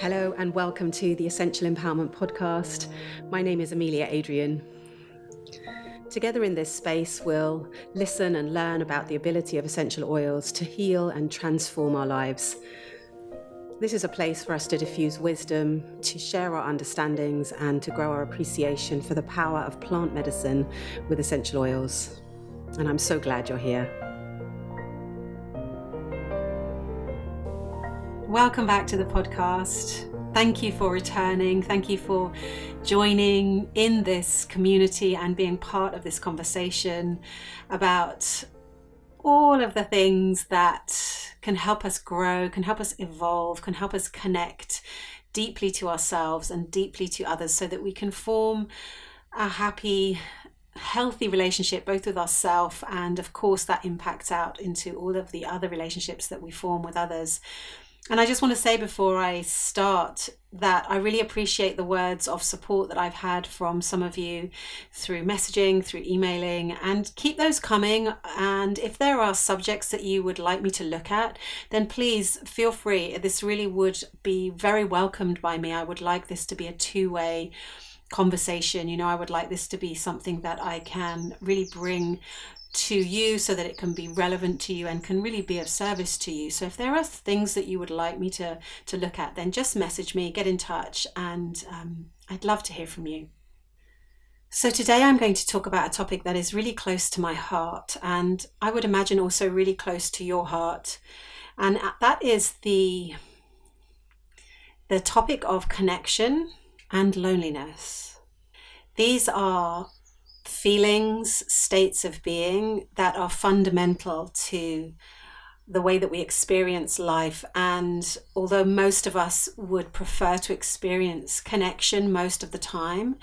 Hello, and welcome to the Essential Empowerment Podcast. My name is Amelia Adrian. Together in this space, we'll listen and learn about the ability of essential oils to heal and transform our lives. This is a place for us to diffuse wisdom, to share our understandings, and to grow our appreciation for the power of plant medicine with essential oils. And I'm so glad you're here. Welcome back to the podcast. Thank you for returning. Thank you for joining in this community and being part of this conversation about all of the things that can help us grow, can help us evolve, can help us connect deeply to ourselves and deeply to others so that we can form a happy, healthy relationship both with ourselves and, of course, that impacts out into all of the other relationships that we form with others. And I just want to say before I start that I really appreciate the words of support that I've had from some of you through messaging, through emailing, and keep those coming. And if there are subjects that you would like me to look at, then please feel free. This really would be very welcomed by me. I would like this to be a two way conversation. You know, I would like this to be something that I can really bring to you so that it can be relevant to you and can really be of service to you. So if there are things that you would like me to to look at, then just message me, get in touch, and um, I'd love to hear from you. So today I'm going to talk about a topic that is really close to my heart, and I would imagine also really close to your heart, and that is the the topic of connection and loneliness. These are feelings, states of being that are fundamental to the way that we experience life. And although most of us would prefer to experience connection most of the time,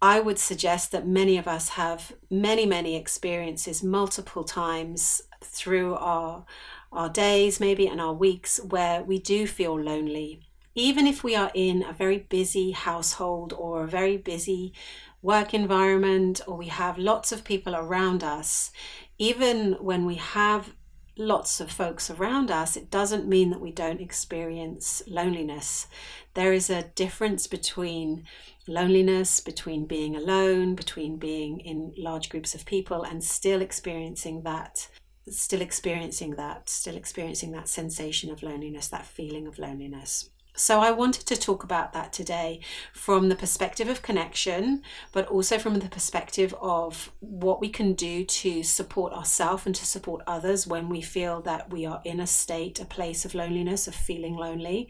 I would suggest that many of us have many, many experiences multiple times through our, our days, maybe, and our weeks where we do feel lonely. Even if we are in a very busy household or a very busy work environment or we have lots of people around us, even when we have lots of folks around us, it doesn't mean that we don't experience loneliness. There is a difference between loneliness, between being alone, between being in large groups of people and still experiencing that still experiencing that still experiencing that sensation of loneliness that feeling of loneliness so, I wanted to talk about that today from the perspective of connection, but also from the perspective of what we can do to support ourselves and to support others when we feel that we are in a state, a place of loneliness, of feeling lonely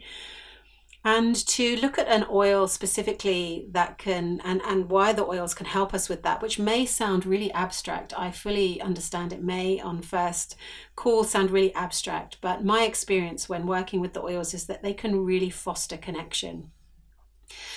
and to look at an oil specifically that can and and why the oils can help us with that which may sound really abstract i fully understand it may on first call sound really abstract but my experience when working with the oils is that they can really foster connection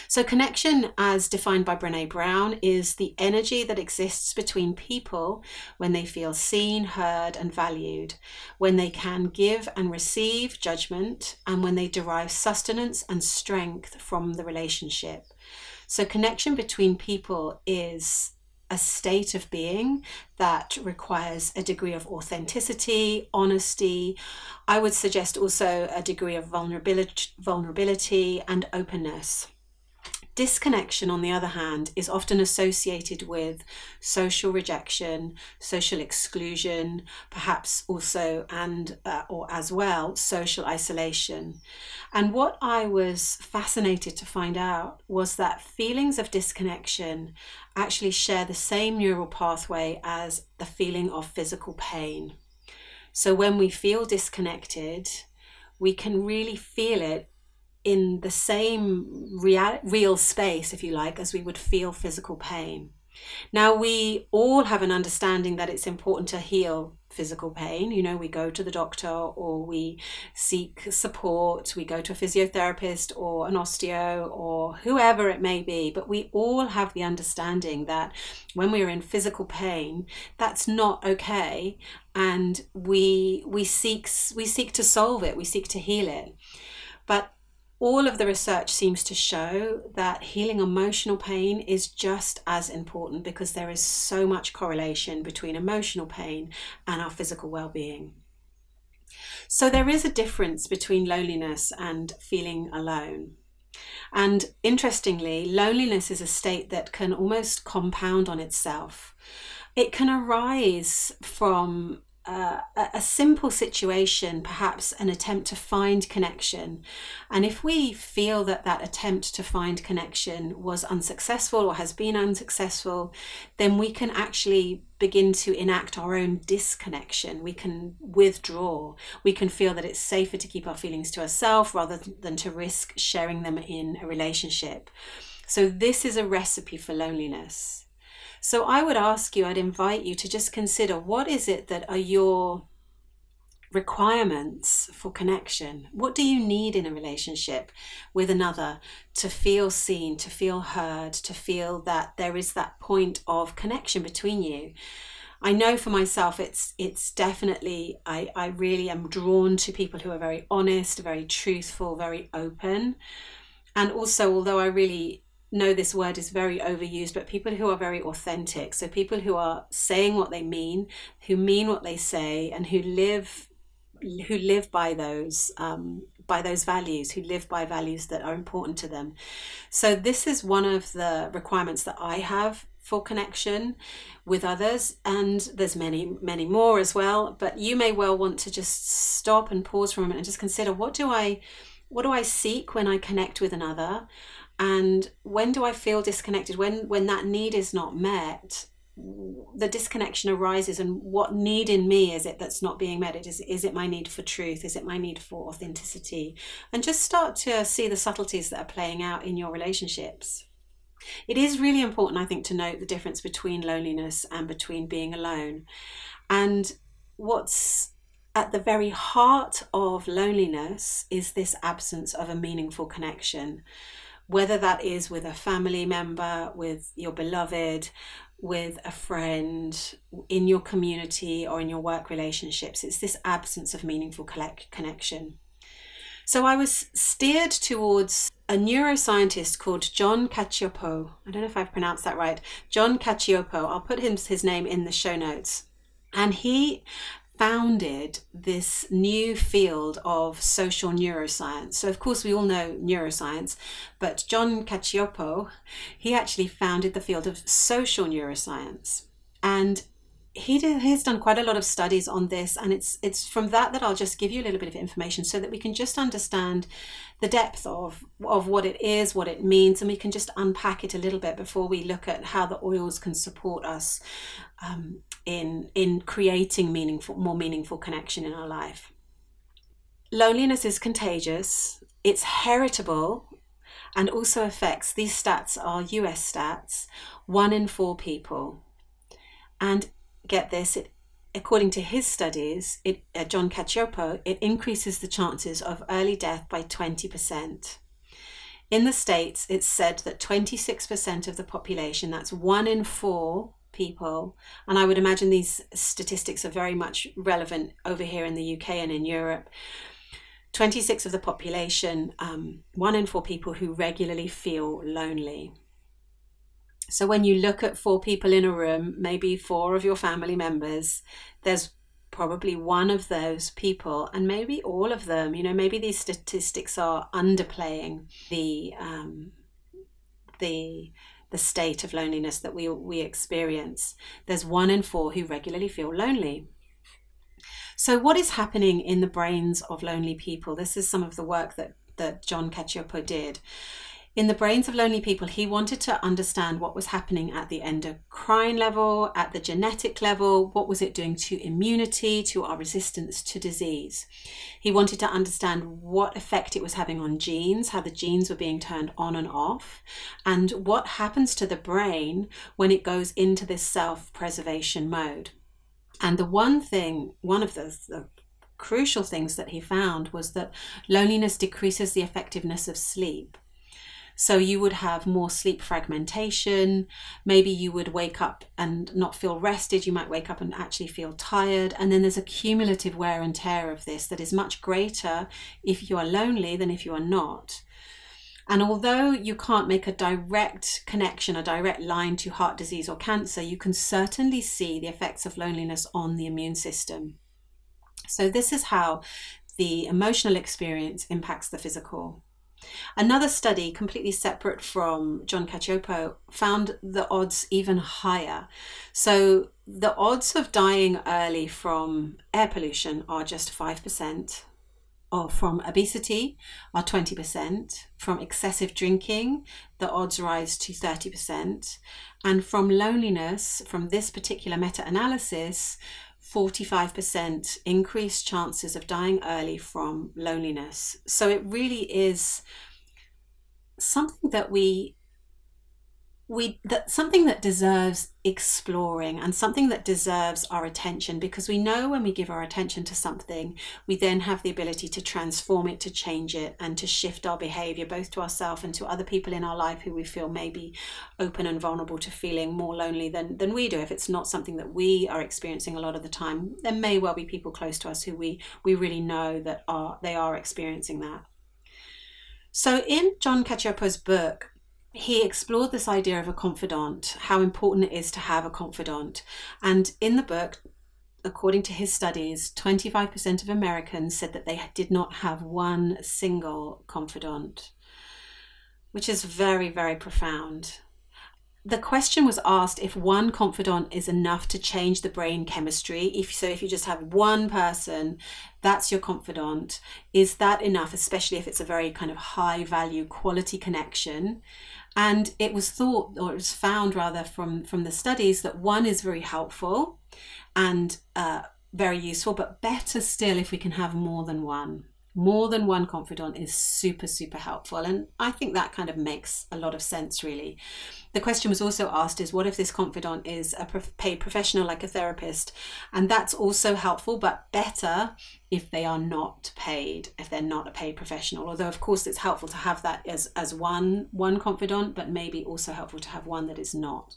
so, connection, as defined by Brene Brown, is the energy that exists between people when they feel seen, heard, and valued, when they can give and receive judgment, and when they derive sustenance and strength from the relationship. So, connection between people is a state of being that requires a degree of authenticity, honesty. I would suggest also a degree of vulnerability, vulnerability and openness. Disconnection, on the other hand, is often associated with social rejection, social exclusion, perhaps also and uh, or as well social isolation. And what I was fascinated to find out was that feelings of disconnection actually share the same neural pathway as the feeling of physical pain. So when we feel disconnected, we can really feel it in the same real, real space, if you like, as we would feel physical pain. Now, we all have an understanding that it's important to heal physical pain. You know, we go to the doctor or we seek support, we go to a physiotherapist or an osteo or whoever it may be. But we all have the understanding that when we're in physical pain, that's not okay. And we we seek we seek to solve it, we seek to heal it. But all of the research seems to show that healing emotional pain is just as important because there is so much correlation between emotional pain and our physical well being. So there is a difference between loneliness and feeling alone. And interestingly, loneliness is a state that can almost compound on itself. It can arise from a simple situation, perhaps an attempt to find connection. And if we feel that that attempt to find connection was unsuccessful or has been unsuccessful, then we can actually begin to enact our own disconnection. We can withdraw. We can feel that it's safer to keep our feelings to ourselves rather than to risk sharing them in a relationship. So, this is a recipe for loneliness. So I would ask you, I'd invite you to just consider what is it that are your requirements for connection? What do you need in a relationship with another to feel seen, to feel heard, to feel that there is that point of connection between you? I know for myself it's it's definitely I, I really am drawn to people who are very honest, very truthful, very open. And also although I really know this word is very overused, but people who are very authentic. So people who are saying what they mean, who mean what they say, and who live who live by those um, by those values, who live by values that are important to them. So this is one of the requirements that I have for connection with others and there's many many more as well but you may well want to just stop and pause for a moment and just consider what do i what do i seek when i connect with another and when do i feel disconnected? When when that need is not met the disconnection arises and what need in me is it that's not being met? It is is it my need for truth? Is it my need for authenticity? And just start to see the subtleties that are playing out in your relationships. It is really important i think to note the difference between loneliness and between being alone. And what's at the very heart of loneliness is this absence of a meaningful connection whether that is with a family member, with your beloved, with a friend, in your community, or in your work relationships. It's this absence of meaningful connection. So I was steered towards a neuroscientist called John Cacioppo. I don't know if I've pronounced that right. John Cacioppo. I'll put his, his name in the show notes. And he founded this new field of social neuroscience. So, of course, we all know neuroscience, but John Cacioppo, he actually founded the field of social neuroscience. And he did, he's done quite a lot of studies on this and it's it's from that that I'll just give you a little bit of information so that we can just understand the depth of of what it is what it means and we can just unpack it a little bit before we look at how the oils can support us um, in in creating meaningful more meaningful connection in our life. Loneliness is contagious. It's heritable and also affects these stats are US stats one in four people. And get this it according to his studies, it, uh, John Cacioppo, it increases the chances of early death by 20%. In the States, it's said that 26% of the population, that's one in four people, and I would imagine these statistics are very much relevant over here in the UK and in Europe. 26 of the population, um, one in four people who regularly feel lonely. So when you look at four people in a room, maybe four of your family members, there's probably one of those people, and maybe all of them. You know, maybe these statistics are underplaying the um, the the state of loneliness that we we experience. There's one in four who regularly feel lonely. So, what is happening in the brains of lonely people? This is some of the work that that John Cacioppo did. In the brains of lonely people, he wanted to understand what was happening at the endocrine level, at the genetic level, what was it doing to immunity, to our resistance to disease. He wanted to understand what effect it was having on genes, how the genes were being turned on and off, and what happens to the brain when it goes into this self preservation mode. And the one thing, one of the, the crucial things that he found was that loneliness decreases the effectiveness of sleep. So you would have more sleep fragmentation. Maybe you would wake up and not feel rested. You might wake up and actually feel tired. And then there's a cumulative wear and tear of this that is much greater if you are lonely than if you are not. And although you can't make a direct connection, a direct line to heart disease or cancer, you can certainly see the effects of loneliness on the immune system. So, this is how the emotional experience impacts the physical. Another study, completely separate from John Cacioppo, found the odds even higher. So the odds of dying early from air pollution are just 5%, or from obesity are 20%, from excessive drinking, the odds rise to 30%, and from loneliness, from this particular meta analysis, 45% increased chances of dying early from loneliness. So it really is something that we we that something that deserves exploring and something that deserves our attention because we know when we give our attention to something we then have the ability to transform it to change it and to shift our behavior both to ourselves and to other people in our life who we feel may be open and vulnerable to feeling more lonely than than we do. If it's not something that we are experiencing a lot of the time there may well be people close to us who we we really know that are they are experiencing that. So in John Cacioppo's book he explored this idea of a confidant, how important it is to have a confidant. And in the book, according to his studies, 25% of Americans said that they did not have one single confidant, which is very, very profound. The question was asked if one confidant is enough to change the brain chemistry. If so, if you just have one person, that's your confidant. Is that enough, especially if it's a very kind of high value quality connection? And it was thought, or it was found rather from, from the studies, that one is very helpful and uh, very useful, but better still if we can have more than one more than one confidant is super super helpful. And i think that kind of makes a lot of sense really. The question was also asked is what if this confidant is a paid professional like a therapist? And that's also helpful but better if they are not paid if they're not a paid professional. Although of course it's helpful to have that as as one one confidant but maybe also helpful to have one that is not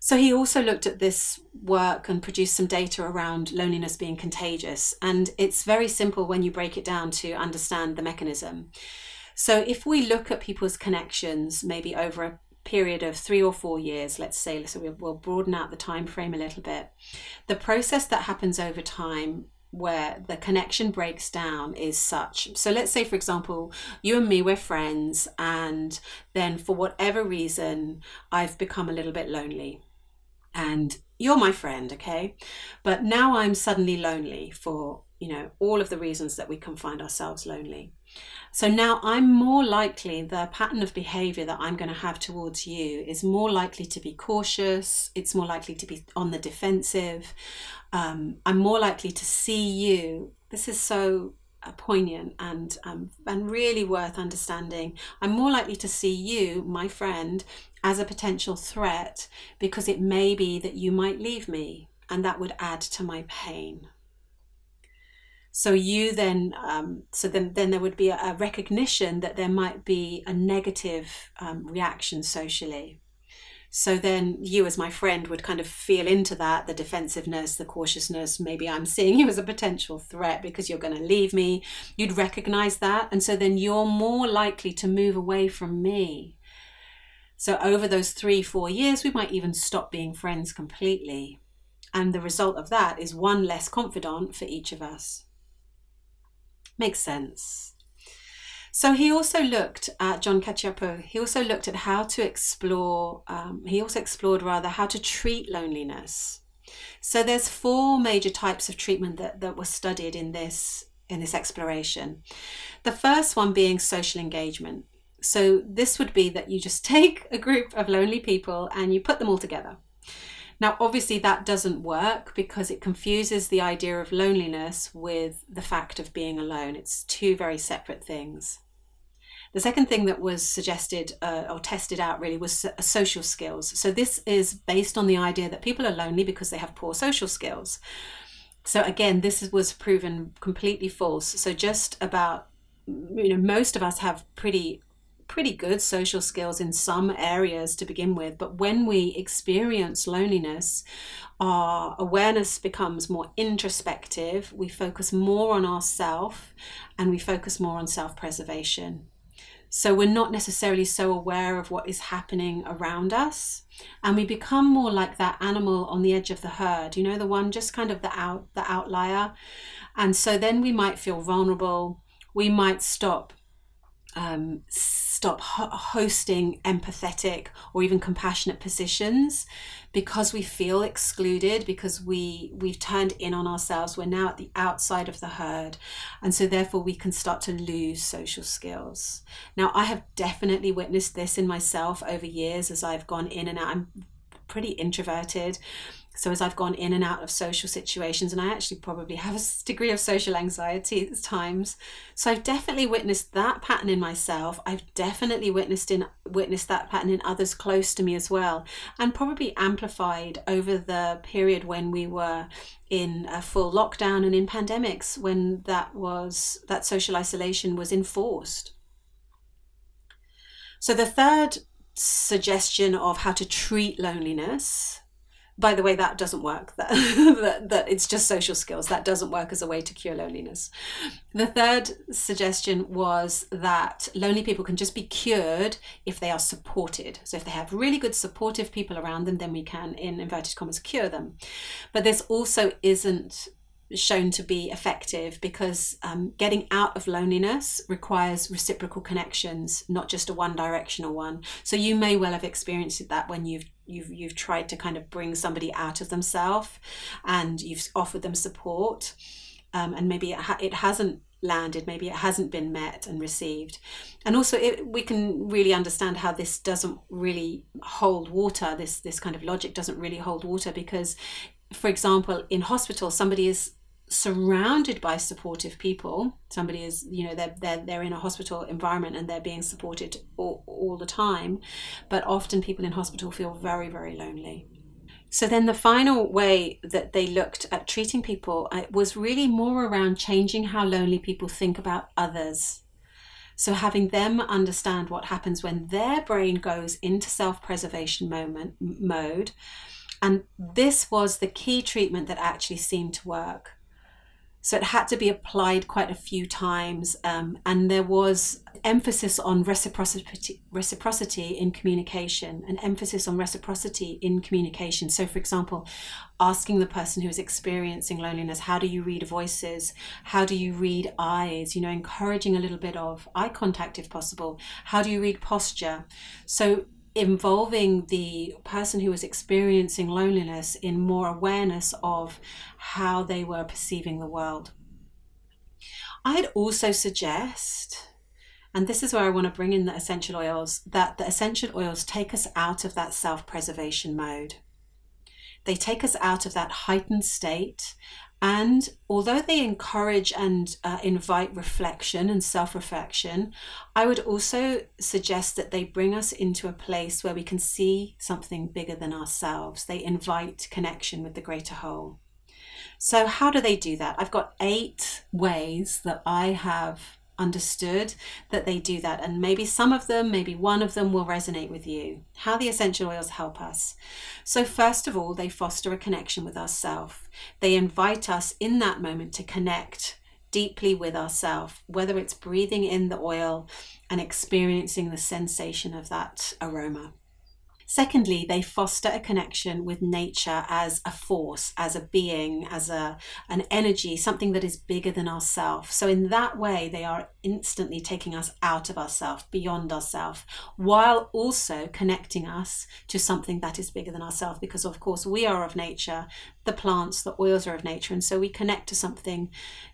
so he also looked at this work and produced some data around loneliness being contagious. And it's very simple when you break it down to understand the mechanism. So if we look at people's connections, maybe over a period of three or four years, let's say, so we'll broaden out the time frame a little bit. The process that happens over time where the connection breaks down is such. So let's say, for example, you and me, we're friends, and then for whatever reason, I've become a little bit lonely and you're my friend, okay? But now I'm suddenly lonely for, you know, all of the reasons that we can find ourselves lonely. So now I'm more likely, the pattern of behavior that I'm going to have towards you is more likely to be cautious, it's more likely to be on the defensive. Um, I'm more likely to see you. This is so poignant and um, and really worth understanding. I'm more likely to see you, my friend, as a potential threat because it may be that you might leave me and that would add to my pain so you then um, so then then there would be a, a, recognition that there might be a negative um, reaction socially so then you as my friend would kind of feel into that the defensiveness the cautiousness maybe i'm seeing you as a potential threat because you're going to leave me you'd recognize that and so then you're more likely to move away from me so, over those three, four years, we might even stop being friends completely. And the result of that is one less confidant for each of us. Makes sense. So he also looked at John Cacioppo. He also looked at how to explore. Um, he also explored rather how to treat loneliness. So there's four major types of treatment that, that were studied in this in this exploration. The first one being social engagement. So this would be that you just take a group of lonely people and you put them all together. Now, obviously, that doesn't work because it confuses the idea of loneliness with the fact of being alone. It's two very separate things. The second thing that was suggested uh, or tested out really was social skills. So, this is based on the idea that people are lonely because they have poor social skills. So, again, this was proven completely false. So, just about, you know, most of us have pretty pretty good social skills in some areas to begin with, but when we experience loneliness, our awareness becomes more introspective, we focus more on ourself, and we focus more on self preservation. So we're not necessarily so aware of what is happening around us. And we become more like that animal on the edge of the herd, you know, the one just kind of the out the outlier. And so then we might feel vulnerable. We might stop um, stop ho- hosting empathetic or even compassionate positions because we feel excluded because we we've turned in on ourselves. We're now at the outside of the herd. And so therefore we can start to lose social skills. Now i have definitely witnessed this in myself over years as i've gone in and out. I'm pretty introverted so as I've gone in and out of social situations, and I actually probably have a degree of social anxiety at times, so I've definitely witnessed that pattern in myself. I've definitely witnessed in witnessed that pattern in others close to me as well, and probably amplified over the period when we were in a full lockdown and in pandemics when that was that social isolation was enforced. So the third suggestion of how to treat loneliness by the way that doesn't work. That, that, that it's just social skills. That doesn't work as a way to cure loneliness. The third suggestion was that lonely people can just be cured if they are supported. So if they have really good supportive people around them then we can in inverted commas cure them. But this also isn't shown to be effective because um, getting out of loneliness requires reciprocal connections, not just a one directional one. So you may well have experienced that when you've you've you've tried to kind of bring somebody out of themselves and you've offered them support, um, and maybe it, ha- it hasn't landed maybe it hasn't been met and received. And also it, we can really understand how this doesn't really hold water this this kind of logic doesn't really hold water because for example in hospital somebody is surrounded by supportive people. Somebody is you know they're, they're they're in a hospital environment and they're being supported all, all the time but often people in hospital feel very very lonely. So then the final way that they looked at treating people uh, was really more around changing how lonely people think about others. So having them understand what happens when their brain goes into self-preservation moment mode and this was the key treatment that actually seemed to work so it had to be applied quite a few times, um, and there was emphasis on reciprocity, reciprocity in communication, an emphasis on reciprocity in communication. So, for example, asking the person who is experiencing loneliness, how do you read voices? How do you read eyes? You know, encouraging a little bit of eye contact if possible. How do you read posture? So, involving the person who was experiencing loneliness in more awareness of how they were perceiving the world. I'd also suggest, and this is where I want to bring in the essential oils, that the essential oils take us out of that self preservation mode. They take us out of that heightened state and although they encourage and uh, invite reflection and self reflection, I would also suggest that they bring us into a place where we can see something bigger than ourselves. They invite connection with the greater whole. So, how do they do that? I've got eight ways that I have understood that they do that. And maybe some of them, maybe one of them will resonate with you. How the essential oils help us. So, first of all, they foster a connection with ourself. They invite us in that moment to connect deeply with ourself, whether it's breathing in the oil and experiencing the sensation of that aroma. Secondly, they foster a connection with nature as a force, as a being, as a an energy, something that is bigger than ourselves. So in that way, they are instantly taking us out of ourselves, beyond ourselves, while also connecting us to something that is bigger than ourselves. Because of course we are of nature, the plants, the oils are of nature, and so we connect to something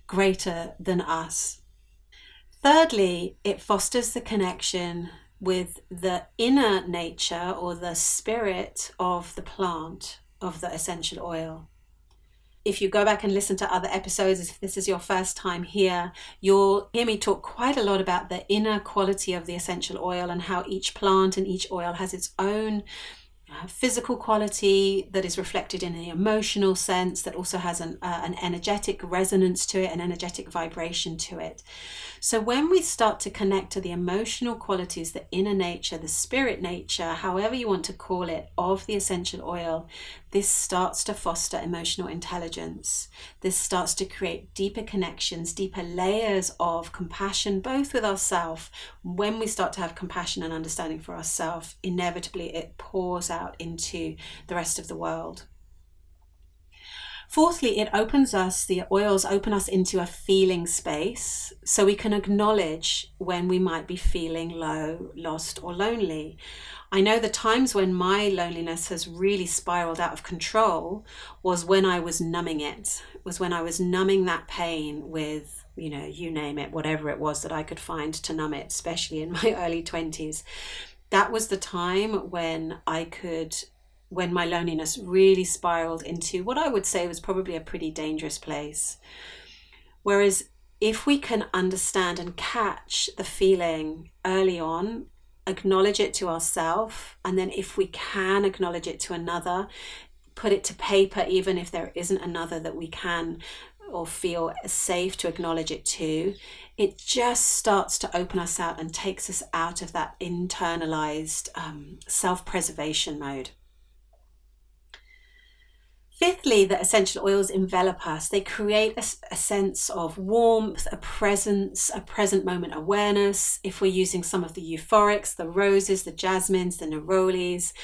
greater than us. Thirdly, it fosters the connection with the inner nature or the spirit of the plant of the essential oil. If you go back and listen to other episodes, if this is your first time here, you'll hear me talk quite a lot about the inner quality of the essential oil and how each plant and each oil has its own physical quality that is reflected in the emotional sense that also has an, uh, an energetic resonance to it an energetic vibration to it. So when we start to connect to the emotional qualities the inner nature the spirit nature however you want to call it of the essential oil this starts to foster emotional intelligence. This starts to create deeper connections, deeper layers of compassion, both with ourselves. When we start to have compassion and understanding for ourselves, inevitably it pours out into the rest of the world. Fourthly, it opens us, the oils open us into a feeling space so we can acknowledge when we might be feeling low, lost, or lonely. I know the times when my loneliness has really spiraled out of control was when I was numbing it, was when I was numbing that pain with, you know, you name it, whatever it was that I could find to numb it, especially in my early 20s. That was the time when I could when my loneliness really spiraled into what I would say was probably a pretty dangerous place. Whereas if we can understand and catch the feeling early on acknowledge it to ourselves and then if we can acknowledge it to another put it to paper even if there isn't another that we can or feel safe to acknowledge it to it just starts to open us out and takes us out of that internalized um, self-preservation mode Fifthly, the essential oils envelop us. They create a, a, sense of warmth, a presence, a present moment awareness. If we're using some of the euphorics, the roses, the jasmines, the nerolis,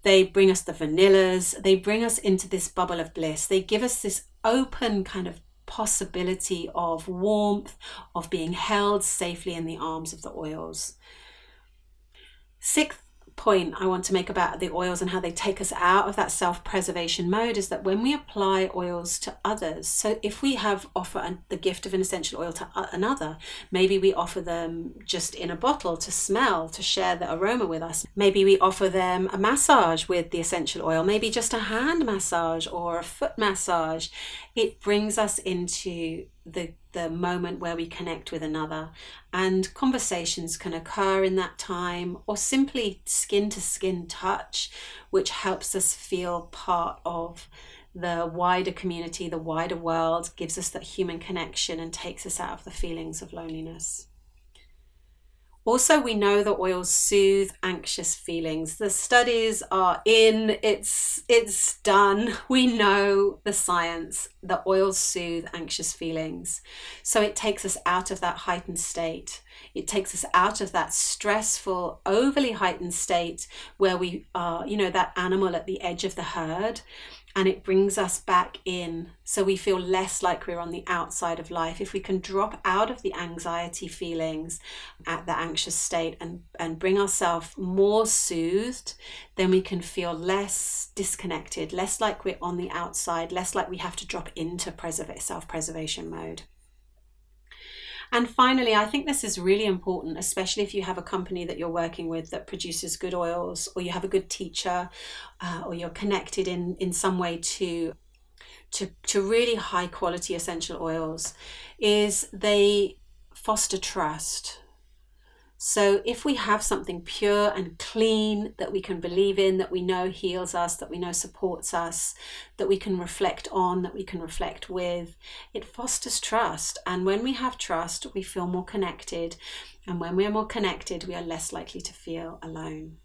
they bring us the vanillas. They bring us into this bubble of bliss. They give us this open kind of possibility of warmth, of being held safely in the arms of the oils. Sixth, point I want to make about the oils and how they take us out of that self preservation mode is that when we apply oils to others, so if we have offer the gift of an essential oil to another, maybe we offer them just in a bottle to smell, to share the aroma with us. Maybe we offer them a massage with the essential oil, maybe just a hand massage or a foot massage. It brings us into the the moment where we connect with another. And conversations can occur in that time or simply skin to skin touch which helps us feel part of the wider community the wider world gives us that human connection and takes us out of the feelings of loneliness also, we know that oils soothe anxious feelings. The studies are in, it's it's done. We know the science that oils soothe anxious feelings. So it takes us out of that heightened state. It takes us out of that stressful, overly heightened state where we are, you know, that animal at the edge of the herd and it brings us back in. So we feel less like we're on the outside of life. If we can drop out of the anxiety feelings at the anxious state and and bring ourselves more soothed then we can feel less disconnected less like we're on the outside less like we have to drop into self-preservation mode and finally, I think this is really important, especially if you have a company that you're working with that produces good oils, or you have a good teacher, uh, or you're connected in, in some way to, to, to really high quality essential oils, is they foster trust so, if we have something pure and clean that we can believe in, that we know heals us, that we know supports us, that we can reflect on, that we can reflect with, it fosters trust. And when we have trust, we feel more connected. And when we are more connected, we are less likely to feel alone.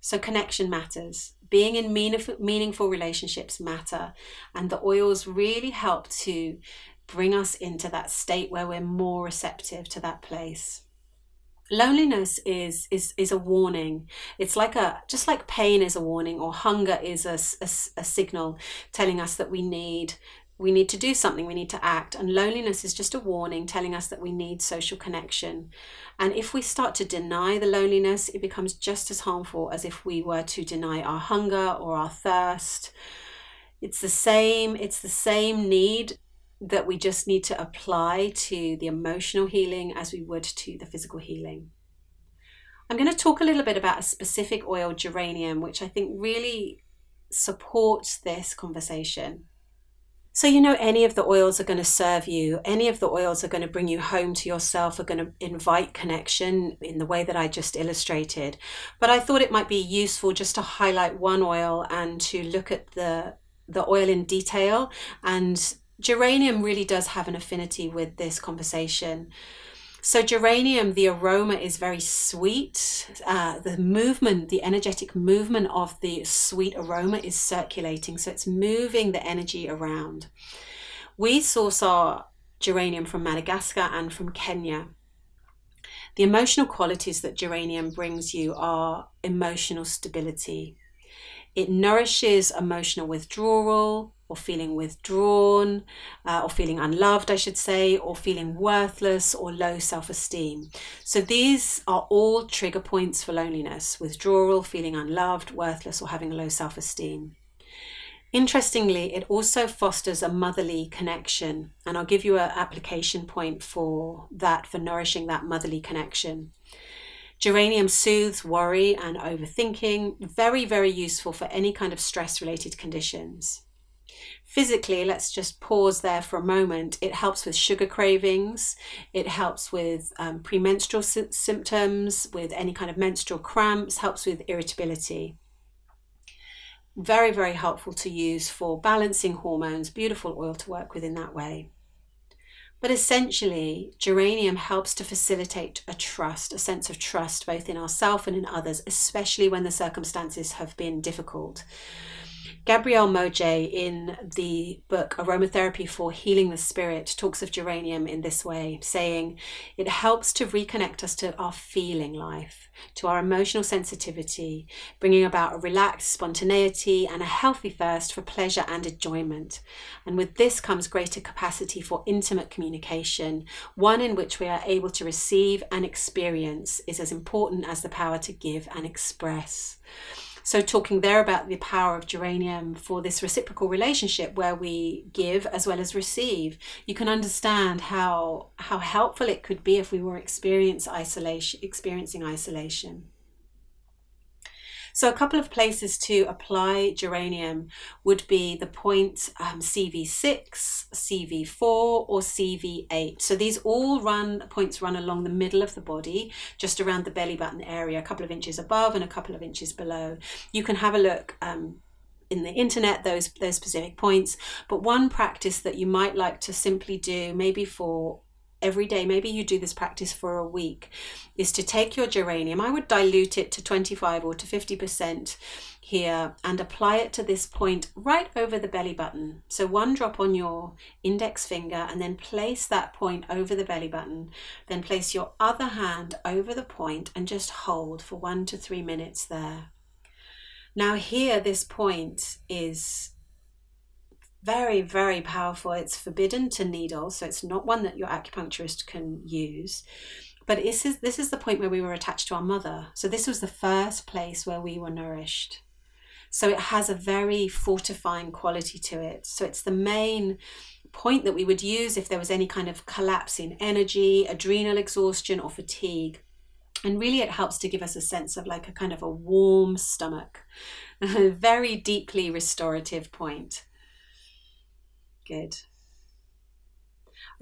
So, connection matters. Being in meaningful, meaningful relationships matter. And the oils really help to bring us into that state where we're more receptive to that place loneliness is is is a warning. It's like a just like pain is a warning or hunger is a, a, a, signal telling us that we need we need to do something we need to act. And loneliness is just a warning telling us that we need social connection. And if we start to deny the loneliness it becomes just as harmful as if we were to deny our hunger or our thirst. It's the same it's the same need that we just need to apply to the emotional healing as we would to the physical healing. I'm going to talk a little bit about a specific oil, geranium, which I think really supports this conversation. So, you know, any of the oils are going to serve you, any of the oils are going to bring you home to yourself, are going to invite connection in the way that I just illustrated. But I thought it might be useful just to highlight one oil and to look at the the oil in detail and geranium really does have an affinity with this conversation. So, geranium, the aroma is very sweet. Uh, the movement, the energetic movement of the sweet aroma is circulating. So, it's moving the energy around. We source our geranium from Madagascar and from Kenya. The emotional qualities that geranium brings you are emotional stability. It nourishes emotional withdrawal, or feeling withdrawn, uh, or feeling unloved, I should say, or feeling worthless or low self esteem. So these are all trigger points for loneliness withdrawal, feeling unloved, worthless, or having low self esteem. Interestingly, it also fosters a motherly connection, and I'll give you an application point for that, for nourishing that motherly connection. Geranium soothes worry and overthinking, very, very useful for any kind of stress related conditions. Physically, let's just pause there for a moment. It helps with sugar cravings, it helps with um, premenstrual sy- symptoms, with any kind of menstrual cramps, helps with irritability. Very, very helpful to use for balancing hormones, beautiful oil to work with in that way. But essentially, geranium helps to facilitate a trust, a sense of trust both in ourselves and in others, especially when the circumstances have been difficult. Gabriel Mojay, in the book Aromatherapy for Healing the Spirit, talks of geranium in this way, saying it helps to reconnect us to our feeling life, to our emotional sensitivity, bringing about a relaxed spontaneity and a healthy thirst for pleasure and enjoyment. And with this comes greater capacity for intimate communication, one in which we are able to receive and experience is as important as the power to give and express. So, talking there about the power of geranium for this reciprocal relationship where we give as well as receive, you can understand how how helpful it could be if we were experience isolation, experiencing isolation. So, a couple of places to apply geranium would be the point um, CV6, CV4, or CV8. So, these all run points run along the middle of the body, just around the belly button area, a couple of inches above and a couple of inches below. You can have a look. Um, in the internet those those specific points but one practice that you might like to simply do maybe for every day, maybe you do this practice for a week, is to take your geranium. I would dilute it to 25 or to 50% here and apply it to this point right over the belly button. So one drop on your index finger and then place that point over the belly button. Then place your other hand over the point and just hold for one to three minutes there. Now, here, this point is very, very powerful. It's forbidden to needle, so it's not one that your acupuncturist can use. But this is this is the point where we were attached to our mother. So this was the first place where we were nourished. So it has a very fortifying quality to it. So it's the main point that we would use if there was any kind of collapse in energy, adrenal exhaustion, or fatigue. And really, it helps to give us a sense of like a kind of a warm stomach, a very deeply restorative point. Good.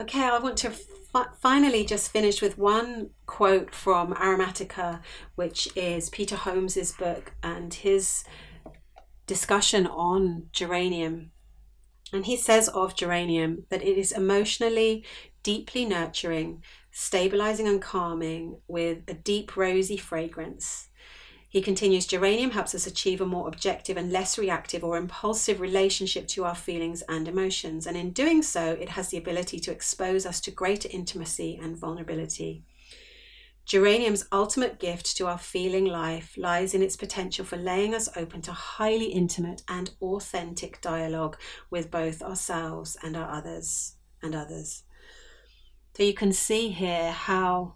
Okay, I want to fi- finally just finish with one quote from Aromatica, which is Peter Holmes's book and his discussion on geranium. And he says of geranium that it is emotionally deeply nurturing, stabilizing and calming with a deep rosy fragrance. He continues Geranium helps us achieve a more objective and less reactive or impulsive relationship to our feelings and emotions. And in doing so, it has the ability to expose us to greater intimacy and vulnerability. Geranium's ultimate gift to our feeling life lies in its potential for laying us open to highly intimate and authentic dialogue with both ourselves and our others and others. So you can see here how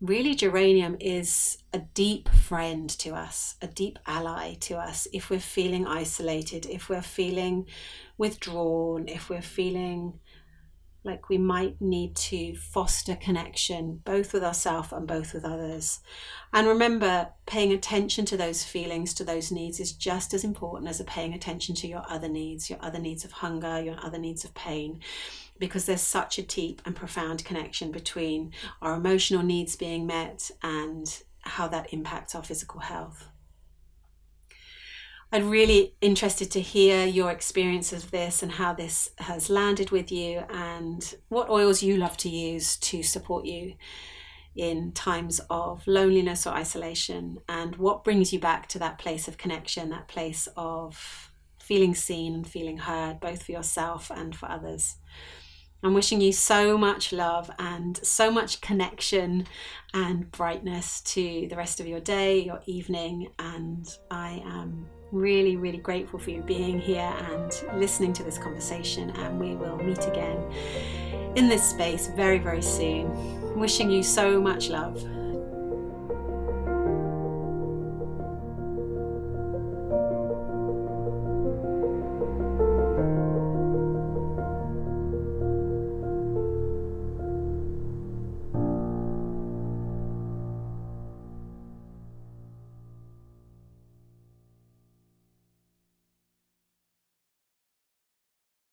really geranium is a deep friend to us, a deep ally to us if we're feeling isolated, if we're feeling withdrawn, if we're feeling like we might need to foster connection both with ourselves and both with others. And remember, paying attention to those feelings, to those needs, is just as important as paying attention to your other needs, your other needs of hunger, your other needs of pain because there's such a deep and profound connection between our emotional needs being met and how that impacts our physical health. I'd really interested to hear your experience of this and how this has landed with you and what oils you love to use to support you in times of loneliness or isolation and what brings you back to that place of connection, that place of feeling seen and feeling heard, both for yourself and for others. I'm wishing you so much love and so much connection and brightness to the rest of your day, your evening, and I am really, really grateful for you being here and listening to this conversation. And we will meet again in this space very, very soon. Wishing you so much love.